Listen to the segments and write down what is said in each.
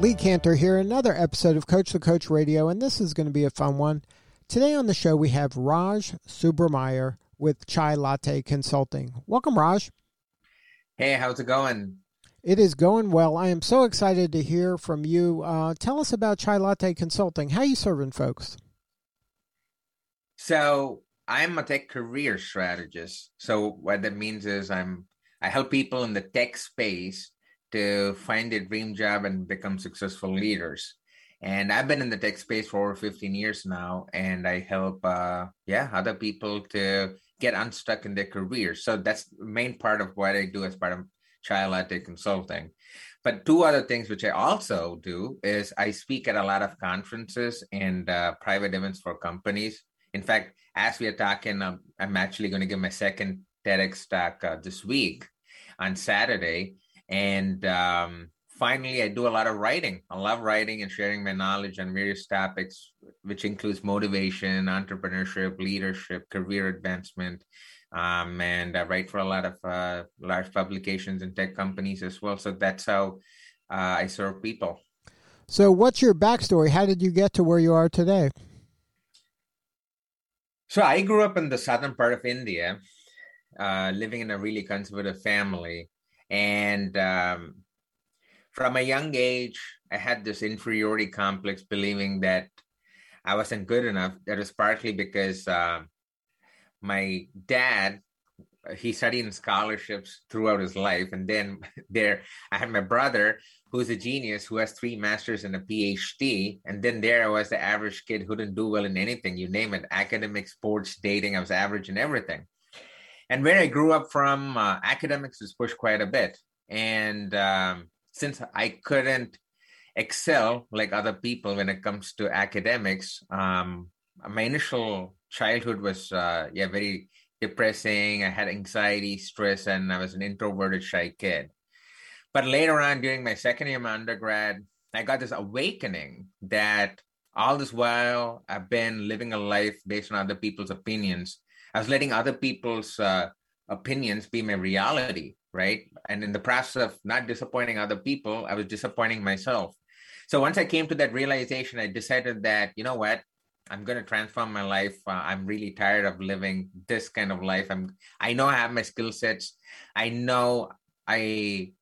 Lee Kantor here, another episode of Coach the Coach Radio, and this is going to be a fun one. Today on the show, we have Raj Subrameyer with Chai Latte Consulting. Welcome, Raj. Hey, how's it going? It is going well. I am so excited to hear from you. Uh, tell us about Chai Latte Consulting. How you serving folks? So I'm a tech career strategist. So what that means is I'm I help people in the tech space to find their dream job and become successful leaders. And I've been in the tech space for over 15 years now, and I help, uh, yeah, other people to get unstuck in their careers. So that's the main part of what I do as part of Chai Latte Consulting. But two other things which I also do is I speak at a lot of conferences and uh, private events for companies. In fact, as we are talking, um, I'm actually going to give my second TEDx talk uh, this week on Saturday and um, finally, I do a lot of writing. I love writing and sharing my knowledge on various topics, which includes motivation, entrepreneurship, leadership, career advancement. Um, and I write for a lot of uh, large publications and tech companies as well. So that's how uh, I serve people. So, what's your backstory? How did you get to where you are today? So, I grew up in the southern part of India, uh, living in a really conservative family. And um, from a young age, I had this inferiority complex, believing that I wasn't good enough. That was partly because uh, my dad he studied in scholarships throughout his life. And then there i had my brother who's a genius who has three masters and a phd and then there i was the average kid who didn't do well in anything. You name it academic sports dating i was average in everything and where I grew up from, uh, academics was pushed quite a bit. And um, since I couldn't excel like other people when it comes to academics, um, my initial childhood was uh, yeah very depressing. I had anxiety, stress, and I was an introverted, shy kid. But later on, during my second year of undergrad, I got this awakening that all this while I've been living a life based on other people's opinions I was letting other people's uh, opinions be my reality, right? And in the process of not disappointing other people, I was disappointing myself. So once I came to that realization, I decided that, you know what? I'm going to transform my life. Uh, I'm really tired of living this kind of life. I'm I know I have my skill sets. I know I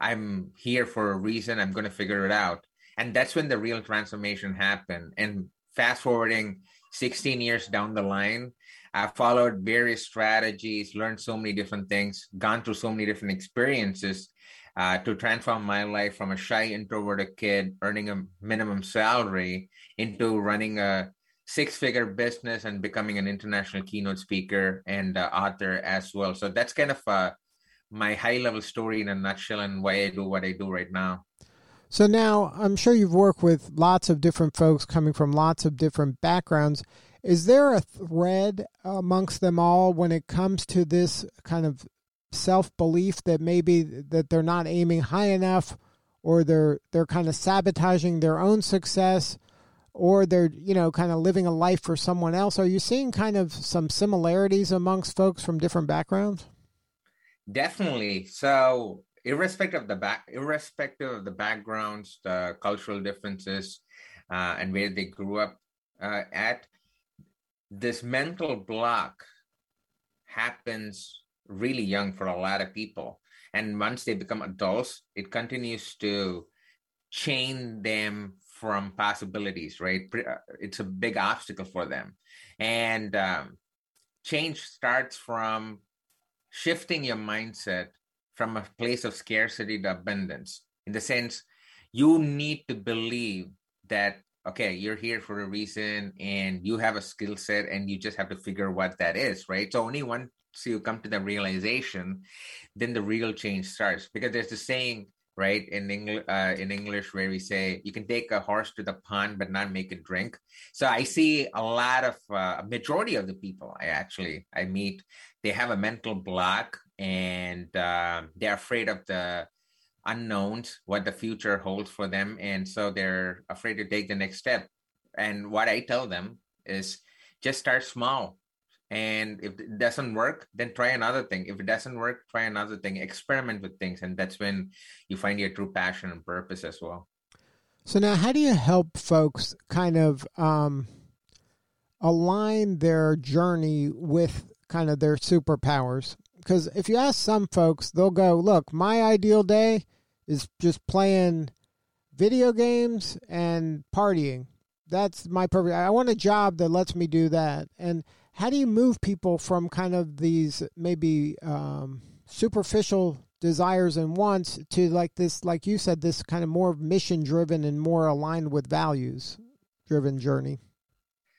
I'm here for a reason. I'm going to figure it out. And that's when the real transformation happened. And fast forwarding 16 years down the line, I followed various strategies, learned so many different things, gone through so many different experiences uh, to transform my life from a shy, introverted kid earning a minimum salary into running a six figure business and becoming an international keynote speaker and uh, author as well. So that's kind of uh, my high level story in a nutshell and why I do what I do right now. So now I'm sure you've worked with lots of different folks coming from lots of different backgrounds. Is there a thread amongst them all when it comes to this kind of self belief that maybe that they're not aiming high enough, or they're they're kind of sabotaging their own success, or they're you know kind of living a life for someone else? Are you seeing kind of some similarities amongst folks from different backgrounds? Definitely. So irrespective of the back irrespective of the backgrounds the cultural differences uh, and where they grew up uh, at this mental block happens really young for a lot of people. And once they become adults, it continues to chain them from possibilities, right? Uh, it's a big obstacle for them. And um, change starts from shifting your mindset from a place of scarcity to abundance. In the sense, you need to believe that okay, you're here for a reason and you have a skill set and you just have to figure what that is, right? So only once you come to the realization, then the real change starts. Because there's the saying, right? In English, uh, in English, where we say you can take a horse to the pond but not make it drink. So I see a lot of uh, majority of the people I actually I meet, they have a mental block and uh, they're afraid of the unknowns, what the future holds for them, and so they're afraid to take the next step. And what I tell them is just start small. And if it doesn't work then try another thing. If it doesn't work try another thing. Experiment with things. And that's when you find your true passion and purpose as well. So now how do you help folks kind of um, align their journey with kind of their superpowers? Because if you ask some folks they'll go look my ideal day is just playing video games and partying. That's my perfect i want a job that lets me do that. And how do you move people from kind of these maybe um, superficial desires and wants to like this like you said this kind of more mission driven and more aligned with values driven journey?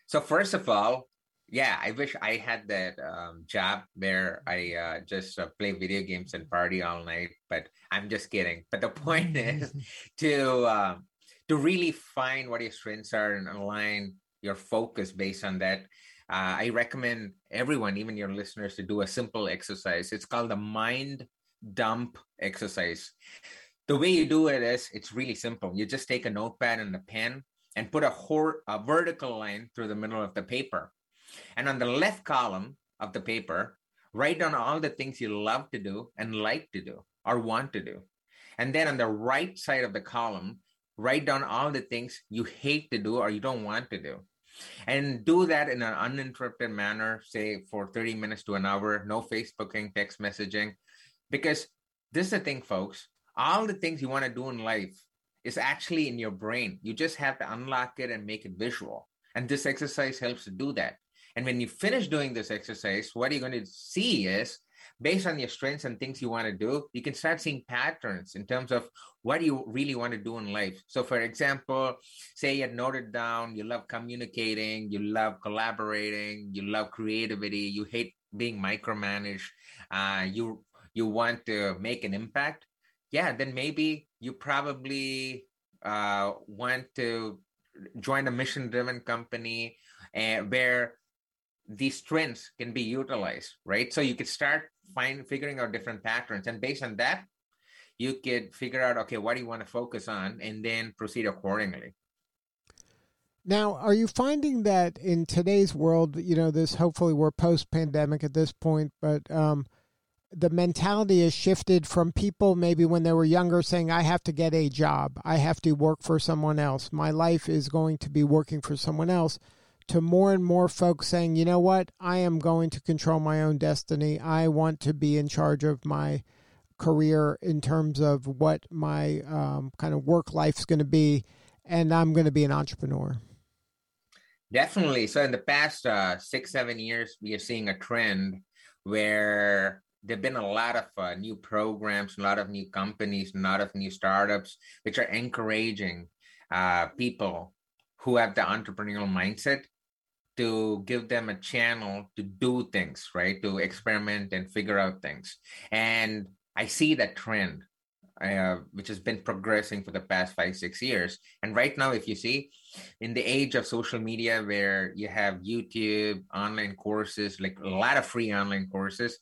So first of all yeah i wish i had that um, job where i uh, just uh, play video games and party all night but i'm just kidding but the point is to uh, to really find what your strengths are and align your focus based on that uh, I recommend everyone, even your listeners, to do a simple exercise. It's called the mind dump exercise. The way you do it is it's really simple. You just take a notepad and a pen and put a, hor- a vertical line through the middle of the paper. And on the left column of the paper, write down all the things you love to do and like to do or want to do. And then on the right side of the column, write down all the things you hate to do or you don't want to do. And do that in an uninterrupted manner say for 30 minutes to an hour no facebooking text messaging. Because this is the thing folks all the things you want to do in life is actually in your brain. You just have to unlock it and make it visual. And this exercise helps to do that and when you finish doing this exercise what you're going to see is based on your strengths and things you want to do, you can start seeing patterns in terms of what you really want to do in life. So, for example, say you had noted down you love communicating, you love collaborating, you love creativity, you hate being micromanaged, uh, you you want to make an impact. Yeah, then maybe you probably uh, want to join a mission-driven company eh, where these trends can be utilized, right? So you could start find figuring out different patterns, and based on that, you could figure out okay, what do you want to focus on, and then proceed accordingly. Now, are you finding that in today's world, you know, this hopefully we're post pandemic at this point, but um, the mentality has shifted from people maybe when they were younger saying, I have to get a job, I have to work for someone else, my life is going to be working for someone else to more and more folks saying, you know what, I am going to control my own destiny. I want to be in charge of my career in terms of what my um, kind of work life is going to be, and I'm going to be an entrepreneur. Definitely. So, in the past uh, six, seven years, we are seeing a trend where there've been a lot of uh, new programs, a lot of new companies, a lot of new startups, which are encouraging uh, people who have the entrepreneurial mindset to give them a channel to do things, right? To experiment and figure out things. And I see that trend, uh, which has been progressing for the past five, six years. And right now, if you see, in the age of social media where you have YouTube, online courses, like a lot of free online courses,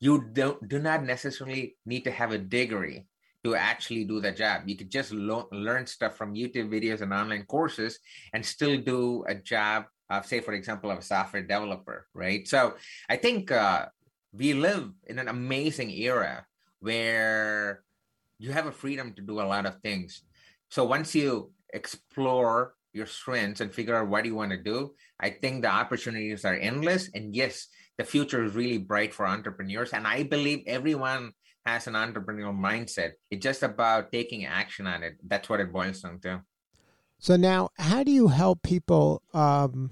you don't do not necessarily need to have a degree to actually do the job. You could just lo- learn stuff from YouTube videos and online courses and still do a job uh, say for example of a software developer right? So i think uh, we live in an amazing era where you have a freedom to do a lot of things. So once you explore your strengths and figure out what you want to do i think the opportunities are endless. And yes the future is really bright for entrepreneurs. And i believe everyone has an entrepreneurial mindset. It's just about taking action on it. That's what it boils down to so now, how do you help people um,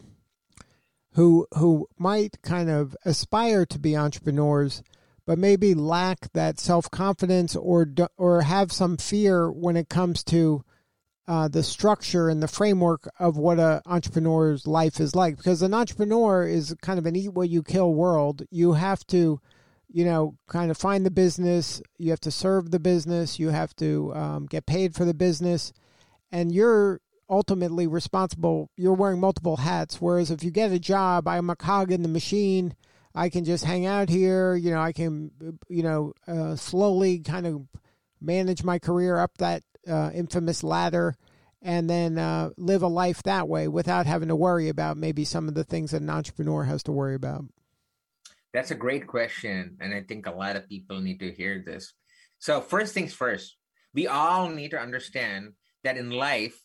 who who might kind of aspire to be entrepreneurs, but maybe lack that self confidence or or have some fear when it comes to uh, the structure and the framework of what an entrepreneur's life is like? Because an entrepreneur is kind of an eat what you kill world. You have to you know, kind of find the business. You have to serve the business. You have to um, get paid for the business, and you're ultimately responsible. You're wearing multiple hats. Whereas if you get a job, I'm a cog in the machine. I can just hang out here. You know, I can, you know, uh, slowly kind of manage my career up that uh, infamous ladder and then uh, live a life that way without having to worry about maybe some of the things that an entrepreneur has to worry about? That's a great question. And I think a lot of people need to hear this. So, first things first, we all need to understand that in life,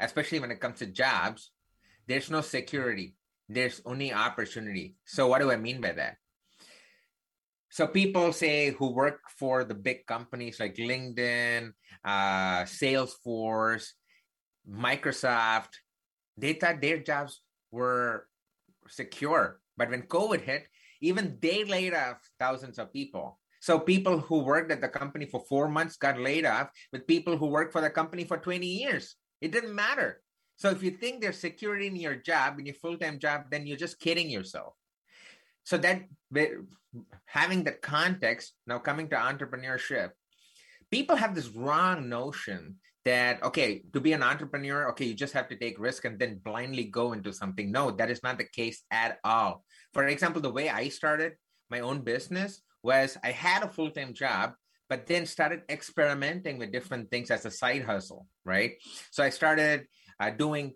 especially when it comes to jobs, there's no security, there's only opportunity. So, what do I mean by that? So people say who work for the big companies like LinkedIn, uh, Salesforce, Microsoft, they thought their jobs were secure. But when COVID hit, even they laid off thousands of people. So people who worked at the company for four months got laid off with people who worked for the company for 20 years. It didn't matter. So if you think there's security in your job, in your full-time job, then you're just kidding yourself. So that having that context, now coming to entrepreneurship, people have this wrong notion that okay to be an entrepreneur okay you just have to take risk and then blindly go into something no that is not the case at all for example the way i started my own business was i had a full-time job but then started experimenting with different things as a side hustle right so i started uh, doing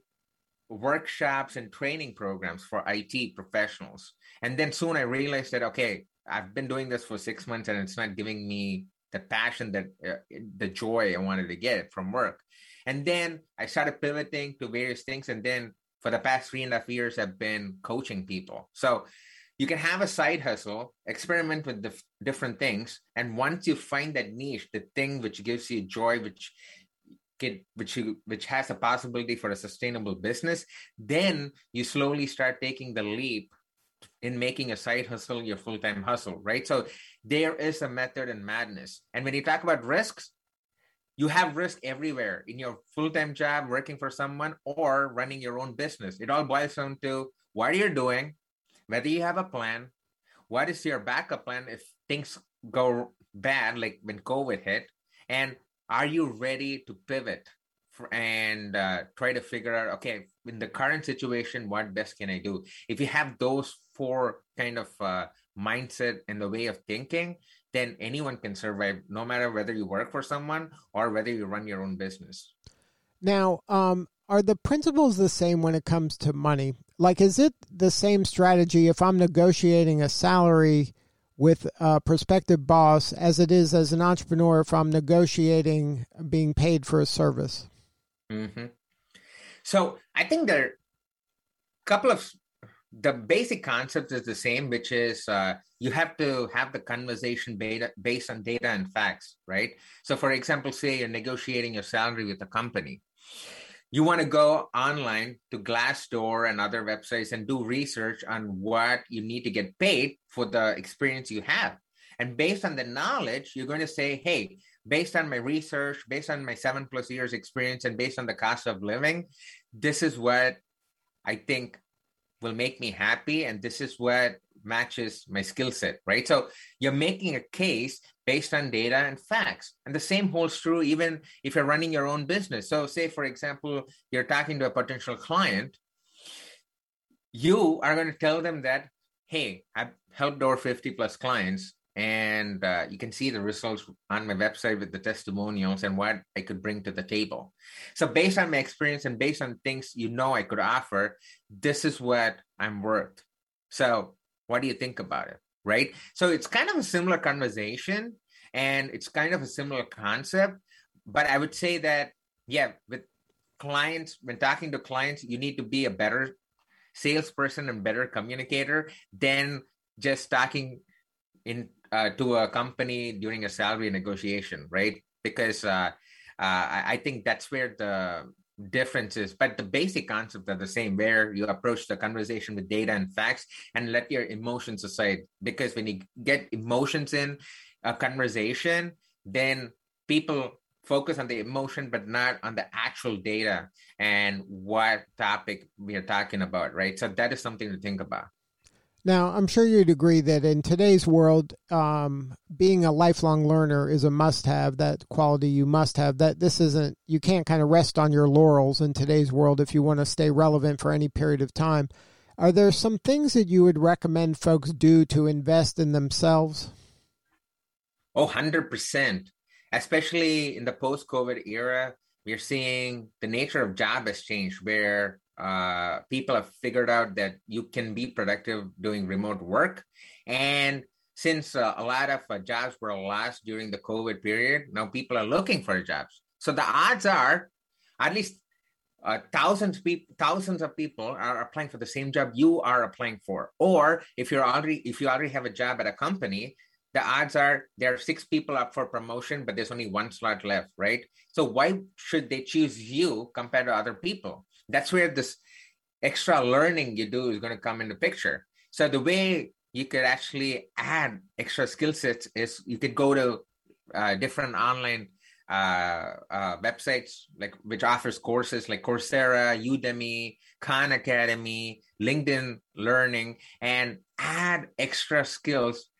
workshops and training programs for it professionals and then soon i realized that okay i've been doing this for six months and it's not giving me the passion that uh, the joy I wanted to get from work. And then I started pivoting to various things. And then for the past three and a half years, I've been coaching people. So you can have a side hustle, experiment with the different things. And once you find that niche, the thing which gives you joy, which get, which you, which has a possibility for a sustainable business, then you slowly start taking the leap in making a side hustle your full-time hustle, right? So there is a method in madness. And when you talk about risks, you have risk everywhere in your full-time job, working for someone, or running your own business. It all boils down to what are you're doing, whether you have a plan, what is your backup plan if things go bad, like when COVID hit, and are you ready to pivot and uh, try to figure out okay in the current situation what best can i do? If you have those four kind of uh, mindset and the way of thinking then anyone can survive no matter whether you work for someone or whether you run your own business. Now um, are the principles the same when it comes to money like is it the same strategy if i'm negotiating a salary with a prospective boss as it is as an entrepreneur if i'm negotiating being paid for a service Mm-hmm. So I think there are a couple of the basic concept is the same, which is uh, you have to have the conversation beta, based on data and facts, right? So, for example, say you're negotiating your salary with a company. You want to go online to Glassdoor and other websites and do research on what you need to get paid for the experience you have. And based on the knowledge, you're going to say, hey, based on my research, based on my seven plus years experience, and based on the cost of living, this is what I think will make me happy. And this is what matches my skill set, right? So you're making a case based on data and facts. And the same holds true even if you're running your own business. So, say, for example, you're talking to a potential client, you are going to tell them that, hey, I've helped over 50 plus clients and uh, you can see the results on my website with the testimonials and what I could bring to the table. So, based on my experience and based on things you know I could offer, this is what I'm worth. So, what do you think about it? Right. So, it's kind of a similar conversation and it's kind of a similar concept. But I would say that, yeah, with clients, when talking to clients, you need to be a better salesperson and better communicator than just talking in uh, to a company during a salary negotiation, right? Because uh, uh, I think that's where the difference is. But the basic concept are the same, where you approach the conversation with data and facts and let your emotions aside. Because when you get emotions in a conversation, then people focus on the emotion but not on the actual data and what topic we are talking about right so that is something to think about Now, I'm sure you'd agree that in today's world, um, being a lifelong learner is a must have, that quality you must have. That this isn't, you can't kind of rest on your laurels in today's world if you want to stay relevant for any period of time. Are there some things that you would recommend folks do to invest in themselves? Oh, 100%. Especially in the post COVID era, we're seeing the nature of job has changed where uh, people have figured out that you can be productive doing remote work. And since uh, a lot of uh, jobs were lost during the COVID period, now people are looking for jobs. So the odds are, at least uh, thousands people, thousands of people are applying for the same job you are applying for. Or if you're already, if you already have a job at a company, the odds are there are six people up for promotion, but there's only one slot left, right? So why should they choose you compared to other people? That's where this extra learning you do is going to come into picture. So the way you could actually add extra skill sets is you could go to uh, different online uh, uh, websites like which offers courses like Coursera, Udemy, Khan Academy, LinkedIn Learning, and add extra skills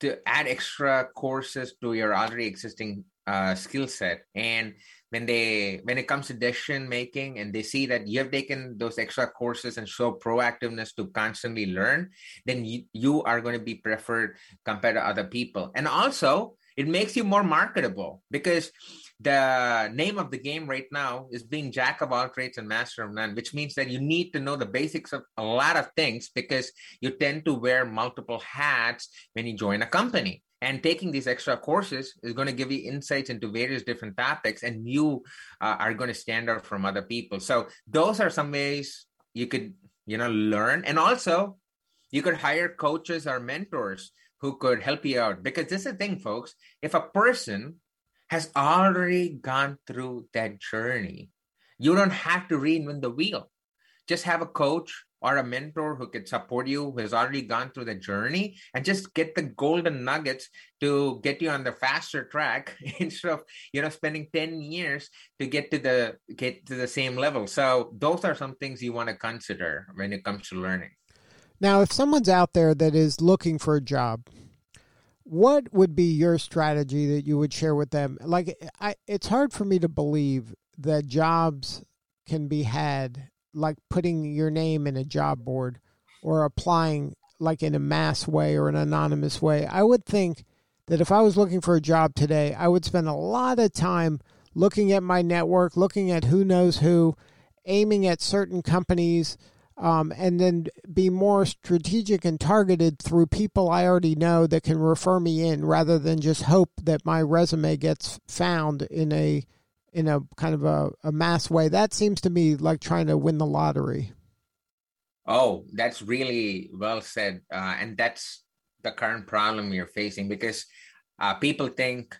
to add extra courses to your already existing uh, skill set. And when they when it comes to decision making and they see that you have taken those extra courses and show proactiveness to constantly learn then you, you are going to be preferred compared to other people. And also it makes you more marketable because the name of the game right now is being jack of all trades and master of none which means that you need to know the basics of a lot of things because you tend to wear multiple hats when you join a company and taking these extra courses is going to give you insights into various different topics and you uh, are going to stand out from other people. So those are some ways you could you know learn. And also you could hire coaches or mentors who could help you out. Because this is the thing folks if a person has already gone through that journey you don't have to reinvent the wheel just have a coach or a mentor who can support you who has already gone through the journey and just get the golden nuggets to get you on the faster track instead of you know spending 10 years to get to the get to the same level. So those are some things you want to consider when it comes to learning. Now if someone's out there that is looking for a job what would be your strategy that you would share with them? Like I, it's hard for me to believe that jobs can be had like putting your name in a job board or applying like in a mass way or an anonymous way. I would think that if I was looking for a job today, I would spend a lot of time looking at my network, looking at who knows who, aiming at certain companies, um, and then be more strategic and targeted through people I already know that can refer me in rather than just hope that my resume gets found in a in a kind of a, a mass way. That seems to me like trying to win the lottery. Oh, that's really well said. Uh, and that's the current problem you're facing because uh, people think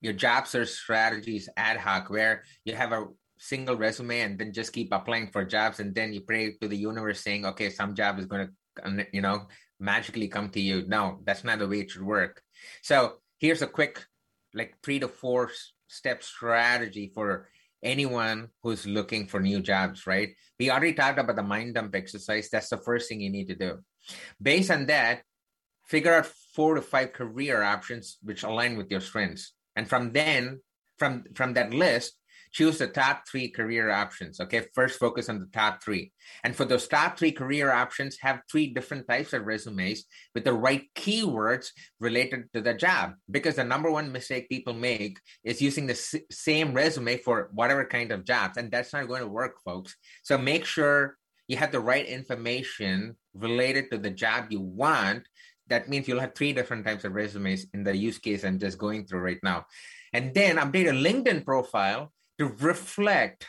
your job search strategy is ad hoc, where you have a single resume and then just keep applying for jobs. And then you pray to the universe saying, okay, some job is going to, you know, magically come to you. No, that's not the way it should work. So here's a quick, like three to four step strategy for anyone who's looking for new jobs, right? We already talked about the mind dump exercise. That's the first thing you need to do. Based on that, figure out four to five career options which align with your strengths. And from then, from from that list, choose the top three career options. Okay, first focus on the top three. And for those top three career options, have three different types of resumes with the right keywords related to the job. Because the number one mistake people make is using the s- same resume for whatever kind of jobs. And that's not going to work, folks. So make sure you have the right information related to the job you want. That means you'll have three different types of resumes in the use case I'm just going through right now. And then update a LinkedIn profile to reflect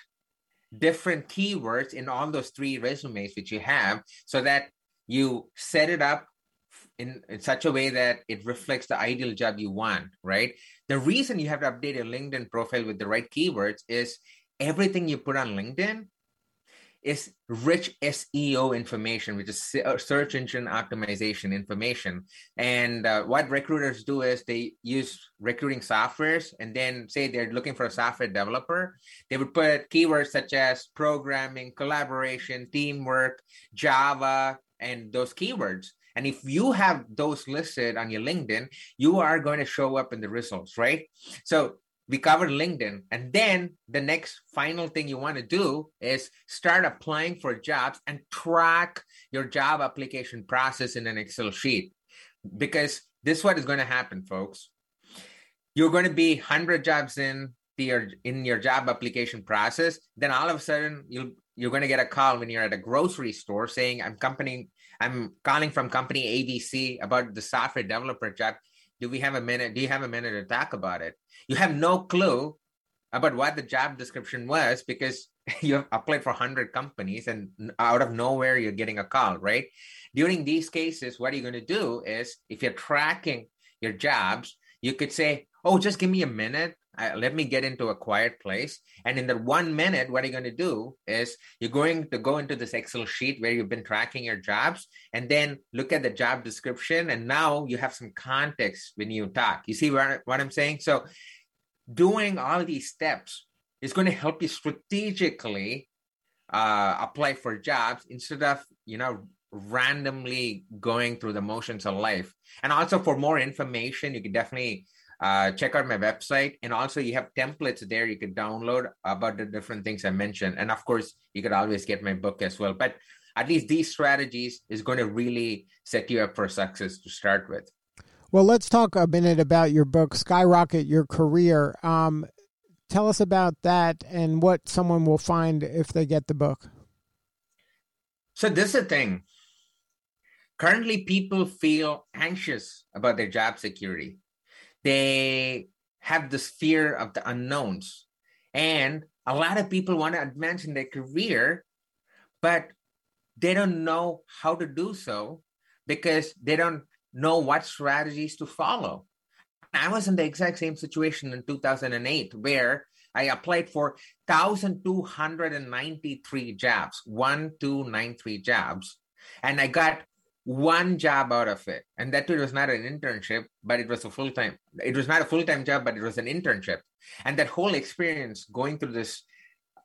different keywords in all those three resumes which you have so that you set it up in, in such a way that it reflects the ideal job you want, right? The reason you have to update a LinkedIn profile with the right keywords is everything you put on LinkedIn is rich SEO information, which is uh, search engine optimization information. And uh, what recruiters do is they use recruiting softwares and then say they're looking for a software developer. They would put keywords such as programming, collaboration, teamwork, Java, and those keywords. And if you have those listed on your LinkedIn, you are going to show up in the results, right? So we covered LinkedIn. And then the next final thing you want to do is start applying for jobs and track your job application process in an Excel sheet. Because this is what is going to happen, folks. You're going to be 100 jobs in your in your job application process, then all of a sudden you'll you're going to get a call when you're at a grocery store saying I'm company I'm calling from company ABC about the software developer job. Do we have a minute? Do you have a minute to talk about it? You have no clue about what the job description was because you have applied for 100 companies and out of nowhere you're getting a call, right? During these cases, what are you're going to do is if you're tracking your jobs, you could say, Oh, just give me a minute uh, let me get into a quiet place. And in that one minute, what you're going to do is you're going to go into this Excel sheet where you've been tracking your jobs and then look at the job description. And now you have some context when you talk. You see what, what I'm saying? So, doing all these steps is going to help you strategically uh, apply for jobs instead of, you know, randomly going through the motions of life. And also for more information, you can definitely uh, check out my website. And also, you have templates there you could download about the different things I mentioned. And of course, you could always get my book as well. But at least these strategies is going to really set you up for success to start with. Well, let's talk a minute about your book, Skyrocket Your Career. Um, tell us about that and what someone will find if they get the book. So, this is the thing. Currently, people feel anxious about their job security they have this fear of the unknowns. And a lot of people want to advance in their career, but they don't know how to do so because they don't know what strategies to follow. I was in the exact same situation in 2008 where I applied for 1,293 jobs, 1293 jobs, and I got one job out of it. And that too was not an internship but it was a full-time it was not a full-time job but it was an internship. And that whole experience going through this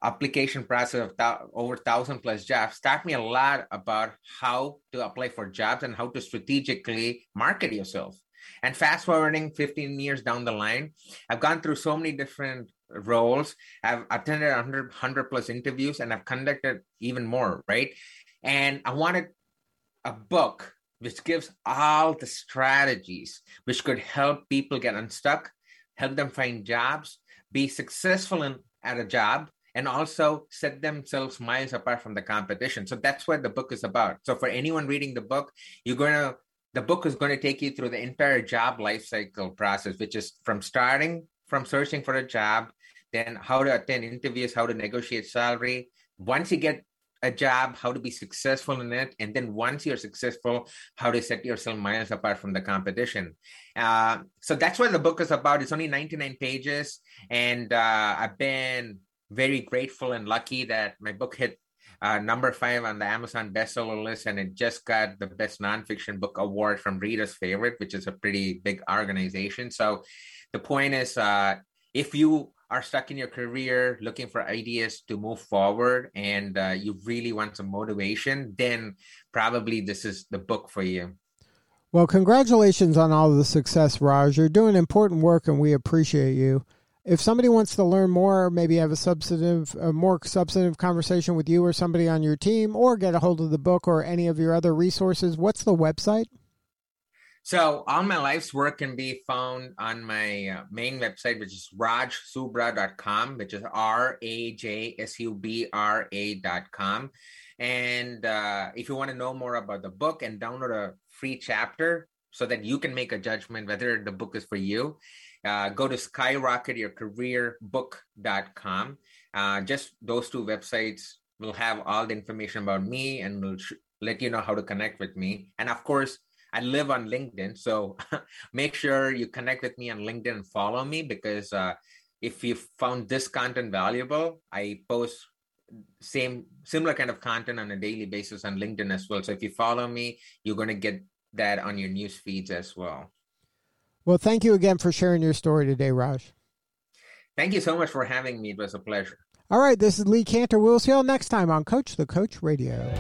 application process of th- over thousand plus jobs taught me a lot about how to apply for jobs and how to strategically market yourself. And fast forwarding 15 years down the line i've gone through so many different roles. I've attended 100, 100 plus interviews and i've conducted even more right? And i wanted a book which gives all the strategies which could help people get unstuck, help them find jobs, be successful in, at a job, and also set themselves miles apart from the competition. So that's what the book is about. So for anyone reading the book, you're going to the book is going to take you through the entire job life cycle process, which is from starting from searching for a job, then how to attend interviews, how to negotiate salary. Once you get a job, how to be successful in it, and then once you're successful, how to set yourself miles apart from the competition. Uh, so that's what the book is about. It's only 99 pages, and uh, I've been very grateful and lucky that my book hit uh, number five on the Amazon bestseller list, and it just got the best nonfiction book award from Reader's Favorite, which is a pretty big organization. So the point is, uh, if you are stuck in your career looking for ideas to move forward and uh, you really want some motivation, then probably this is the book for you. Well, congratulations on all the success, Raj. You're doing important work and we appreciate you. If somebody wants to learn more, maybe have a substantive, a more substantive conversation with you or somebody on your team, or get a hold of the book or any of your other resources, what's the website? So all my life's work can be found on my uh, main website, which is rajsubra.com, which is R-A-J-S-U-B-R-A.com. And uh, if you want to know more about the book and download a free chapter so that you can make a judgment whether the book is for you, uh, go to skyrocketyourcareerbook.com. Uh, just those two websites will have all the information about me and will sh- let you know how to connect with me. And of course, I live on LinkedIn, so make sure you connect with me on LinkedIn and follow me because uh, if you found this content valuable, I post same similar kind of content on a daily basis on LinkedIn as well. So if you follow me, you're going to get that on your news feeds as well. Well, thank you again for sharing your story today, Raj. Thank you so much for having me. It was a pleasure. All right, this is Lee Kantor. We'll see you all next time on Coach the Coach Radio.